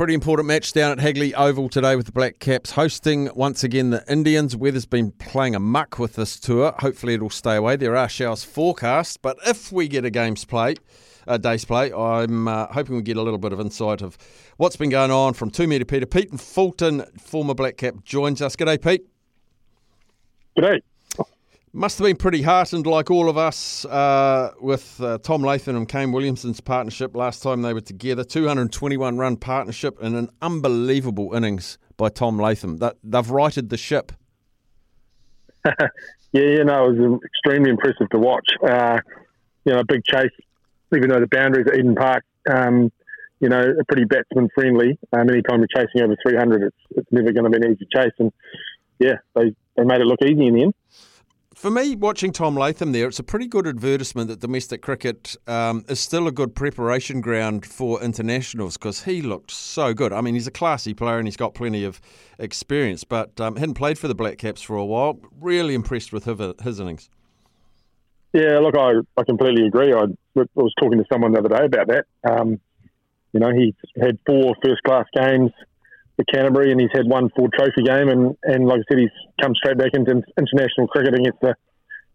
Pretty important match down at Hagley Oval today with the Black Caps hosting once again the Indians. Weather's been playing a muck with this tour. Hopefully it'll stay away. There are showers forecast, but if we get a game's play, a day's play, I'm uh, hoping we get a little bit of insight of what's been going on from two metre Peter. Pete and Fulton, former Black Cap, joins us. G'day, Pete. G'day. Must have been pretty heartened, like all of us, uh, with uh, Tom Latham and Kane Williamson's partnership last time they were together. 221 run partnership and an unbelievable innings by Tom Latham. That they've righted the ship. yeah, you know, it was extremely impressive to watch. Uh, you know, a big chase, even though the boundaries at Eden Park, um, you know, are pretty batsman friendly. Um, anytime you're chasing over 300, it's, it's never going to be an easy chase. And yeah, they, they made it look easy in the end for me, watching Tom Latham there, it's a pretty good advertisement that domestic cricket um, is still a good preparation ground for internationals because he looked so good. I mean, he's a classy player and he's got plenty of experience, but um, hadn't played for the Black Caps for a while. Really impressed with his innings. Yeah, look, I, I completely agree. I, I was talking to someone the other day about that. Um, you know, he had four first class games for Canterbury, and he's had one Ford Trophy game, and, and like I said, he's come straight back into international cricket against a,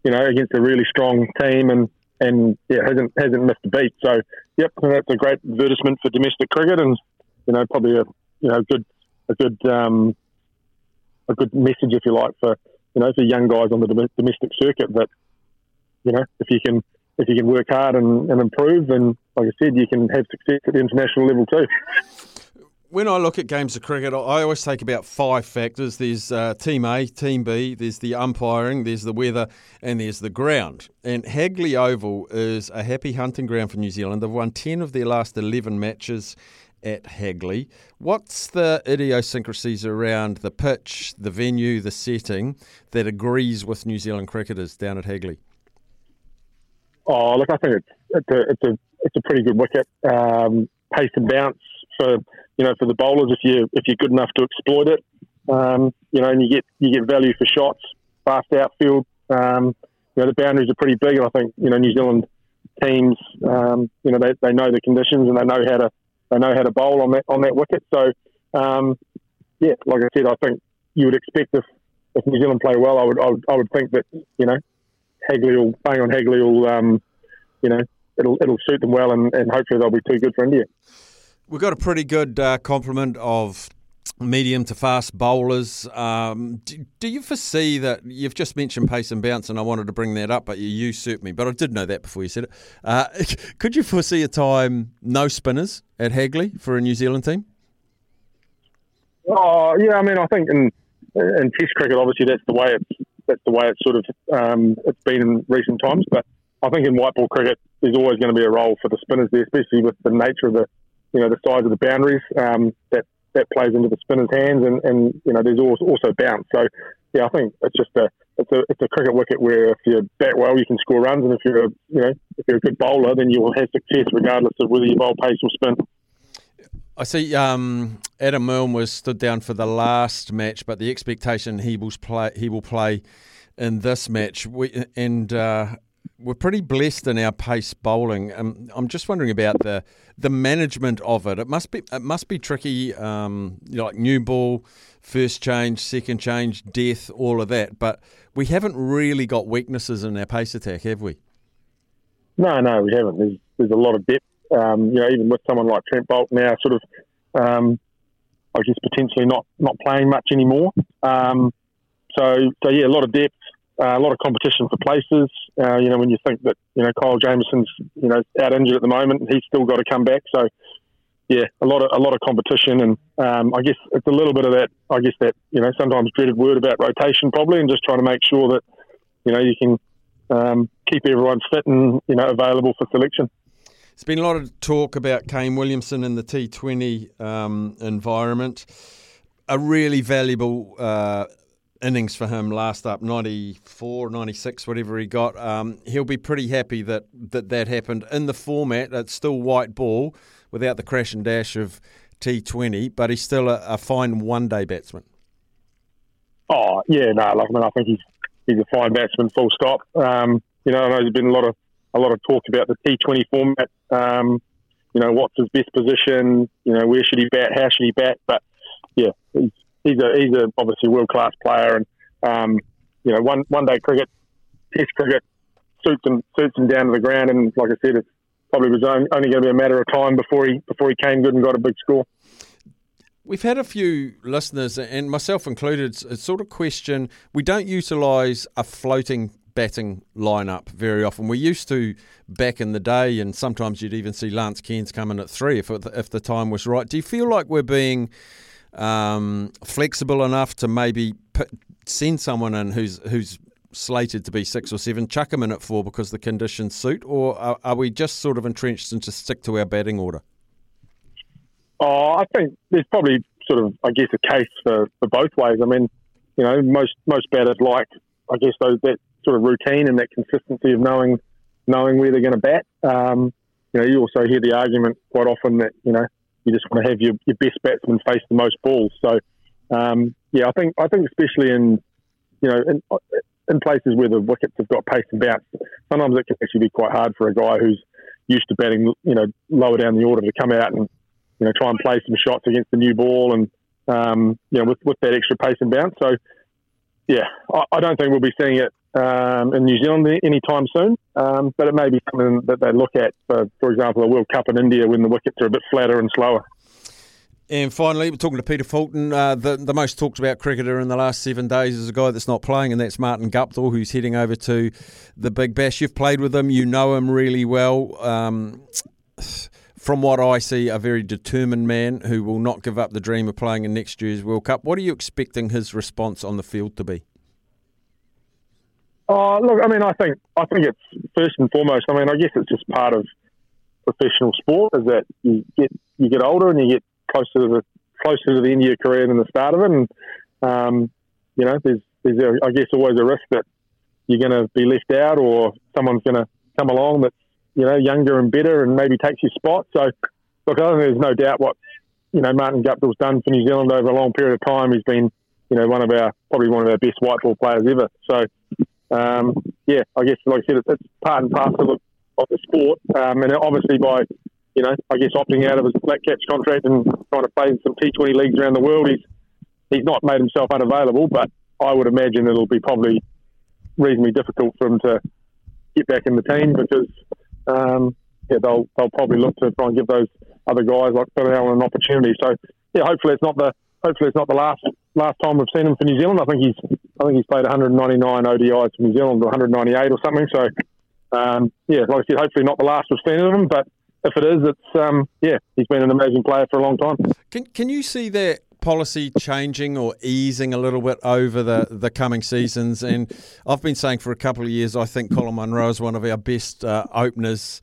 you know, against a really strong team, and and yeah, hasn't hasn't missed a beat. So, yep, that's a great advertisement for domestic cricket, and you know, probably a you know good a good um, a good message, if you like, for you know for young guys on the domestic circuit that you know if you can if you can work hard and, and improve, and like I said, you can have success at the international level too when I look at games of cricket, I always take about five factors. There's uh, Team A, Team B, there's the umpiring, there's the weather, and there's the ground. And Hagley Oval is a happy hunting ground for New Zealand. They've won 10 of their last 11 matches at Hagley. What's the idiosyncrasies around the pitch, the venue, the setting that agrees with New Zealand cricketers down at Hagley? Oh, look, I think it's, it's, a, it's, a, it's a pretty good wicket. Um, pace and bounce for you know for the bowlers if you if you're good enough to exploit it. Um, you know, and you get you get value for shots, fast outfield. Um, you know, the boundaries are pretty big, and I think you know New Zealand teams, um, you know, they, they know the conditions and they know how to they know how to bowl on that on that wicket. So, um, yeah, like I said, I think you would expect if, if New Zealand play well, I would I would, I would think that you know Hagley will bang on Hagley will um, you know it'll it'll suit them well, and, and hopefully they'll be too good for India. We've got a pretty good uh, complement of medium to fast bowlers. Um, do, do, you foresee that you've just mentioned pace and bounce, and I wanted to bring that up, but you usurped me. But I did know that before you said it. Uh, could you foresee a time no spinners at Hagley for a New Zealand team? Oh yeah, I mean, I think in in Test cricket, obviously that's the way it's that's the way it's sort of um, it's been in recent times. But I think in white ball cricket, there's always going to be a role for the spinners there, especially with the nature of the you know the size of the boundaries um, that that plays into the spinner's hands, and, and you know there's also bounce. So yeah, I think it's just a it's a it's a cricket wicket where if you bat well, you can score runs, and if you're a, you know if you're a good bowler, then you will have success regardless of whether you bowl pace or spin. I see um, Adam Milne was stood down for the last match, but the expectation he will play he will play in this match. We, and uh, we're pretty blessed in our pace bowling. Um, I'm just wondering about the the management of it. It must be it must be tricky, um, you know, like new ball, first change, second change, death, all of that. But we haven't really got weaknesses in our pace attack, have we? No, no, we haven't. There's there's a lot of depth. Um, you know, even with someone like Trent Boult now, sort of, um, I guess potentially not not playing much anymore. Um, so so yeah, a lot of depth. Uh, a lot of competition for places. Uh, you know, when you think that you know Kyle Jamieson's you know out injured at the moment, he's still got to come back. So yeah, a lot of a lot of competition, and um, I guess it's a little bit of that. I guess that you know sometimes dreaded word about rotation, probably, and just trying to make sure that you know you can um, keep everyone fit and you know available for selection. There's been a lot of talk about Kane Williamson in the T20 um, environment. A really valuable uh, innings for him last up 94 96 whatever he got. Um, he'll be pretty happy that, that that happened in the format. It's still white ball without the crash and dash of T20 but he's still a, a fine one day batsman. Oh yeah no like, I mean I think he's he's a fine batsman full stop. Um, you know I know there's been a lot of a lot of talk about the T20 format. Um, you know what's his best position? You know where should he bat? How should he bat? But yeah he's he's a he's a obviously world class player, and um, you know one one day cricket, Test cricket suits him suits him down to the ground, and like I said, it probably was only, only going to be a matter of time before he before he came good and got a big score. We've had a few listeners, and myself included, sort of question. We don't utilise a floating batting lineup very often. We used to back in the day, and sometimes you'd even see Lance Cairns come in at three if if the time was right. Do you feel like we're being um, flexible enough to maybe put, send someone in who's who's slated to be six or seven, chuck them in at four because the conditions suit, or are, are we just sort of entrenched and just stick to our batting order? Oh, I think there's probably sort of, I guess, a case for, for both ways. I mean, you know, most most batters like, I guess, those that sort of routine and that consistency of knowing knowing where they're going to bat. Um, you know, you also hear the argument quite often that you know you just want to have your, your best batsman face the most balls. So, um, yeah, I think I think especially in you know in, in places where the wickets have got pace and bounce, sometimes it can actually be quite hard for a guy who's used to batting you know lower down the order to come out and you know try and play some shots against the new ball and um, you know with, with that extra pace and bounce. So, yeah, I, I don't think we'll be seeing it um, in New Zealand anytime soon. Um, but it may be something that they look at, for, for example, a World Cup in India when the wickets are a bit flatter and slower. And finally, we're talking to Peter Fulton. Uh, the, the most talked about cricketer in the last seven days is a guy that's not playing, and that's Martin Guptill, who's heading over to the Big Bash. You've played with him, you know him really well. Um, from what I see, a very determined man who will not give up the dream of playing in next year's World Cup. What are you expecting his response on the field to be? Oh, look, I mean, I think I think it's first and foremost. I mean, I guess it's just part of professional sport is that you get you get older and you get closer to the closer to the end of your career than the start of it, and um, you know, there's there's a, I guess always a risk that you're going to be left out or someone's going to come along that's you know younger and better and maybe takes your spot. So, look, I think there's no doubt what you know Martin Guptill's done for New Zealand over a long period of time. He's been you know one of our probably one of our best white ball players ever. So um, yeah, I guess like I said, it's, part and parcel of, of the sport, um, and obviously by you know, I guess opting out of his black caps contract and trying to play in some T20 leagues around the world, he's he's not made himself unavailable. But I would imagine it'll be probably reasonably difficult for him to get back in the team because um, yeah, they'll they'll probably look to try and give those other guys like Allen an opportunity. So yeah, hopefully it's not the hopefully it's not the last last time we've seen him for New Zealand. I think he's I think he's played 199 ODIs for New Zealand, or 198 or something. So um, yeah, like I said, hopefully not the last we've seen of him, but if it is, it's um, yeah, he's been an amazing player for a long time. Can can you see that? Policy changing or easing a little bit over the, the coming seasons, and I've been saying for a couple of years I think Colin Munro is one of our best uh, openers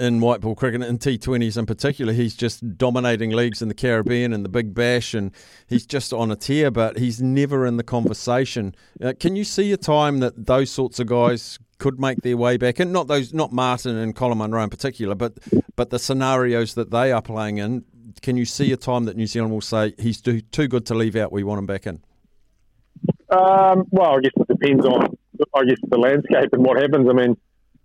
in white ball cricket and T20s in particular. He's just dominating leagues in the Caribbean and the Big Bash, and he's just on a tear, but he's never in the conversation. Uh, can you see a time that those sorts of guys could make their way back and not those not Martin and Colin Munro in particular but but the scenarios that they are playing in can you see a time that New Zealand will say he's too, too good to leave out we want him back in um, well I guess it depends on I guess the landscape and what happens I mean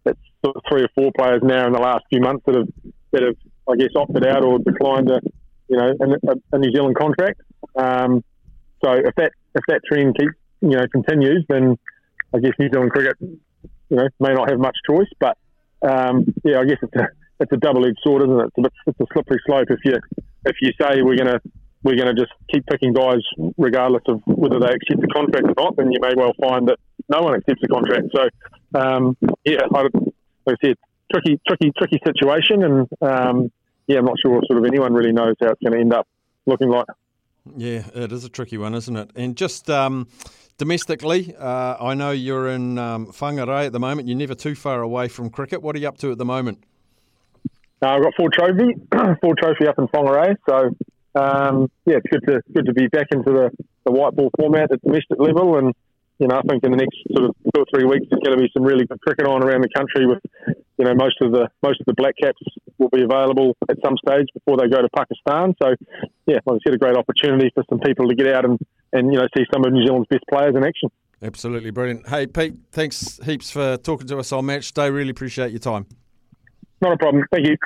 it's sort of three or four players now in the last few months that have that have I guess opted out or declined a you know a, a New Zealand contract. Um, so if that if that trend keeps you know continues, then I guess New Zealand cricket you know may not have much choice. But um, yeah, I guess it's a it's a double edged sword, isn't it? It's a, bit, it's a slippery slope if you if you say we're gonna we're going to just keep picking guys regardless of whether they accept the contract or not, then you may well find that no one accepts the contract. So um, yeah, I, like I said, tricky, tricky, tricky situation, and um, yeah, I'm not sure sort of anyone really knows how it's going to end up looking like. Yeah, it is a tricky one, isn't it? And just um, domestically, uh, I know you're in um, Whangarei at the moment. You're never too far away from cricket. What are you up to at the moment? Uh, I've got Ford Trophy, Ford Trophy up in Whangarei. So um, yeah, it's good to good to be back into the, the white ball format at domestic level, and you know I think in the next sort of two or three weeks there's going to be some really good cricket on around the country. With you know most of the most of the black caps will be available at some stage before they go to Pakistan. So yeah, like I said, a great opportunity for some people to get out and and you know see some of New Zealand's best players in action. Absolutely brilliant. Hey Pete, thanks heaps for talking to us on Match Day. Really appreciate your time. Not a problem. Thank you.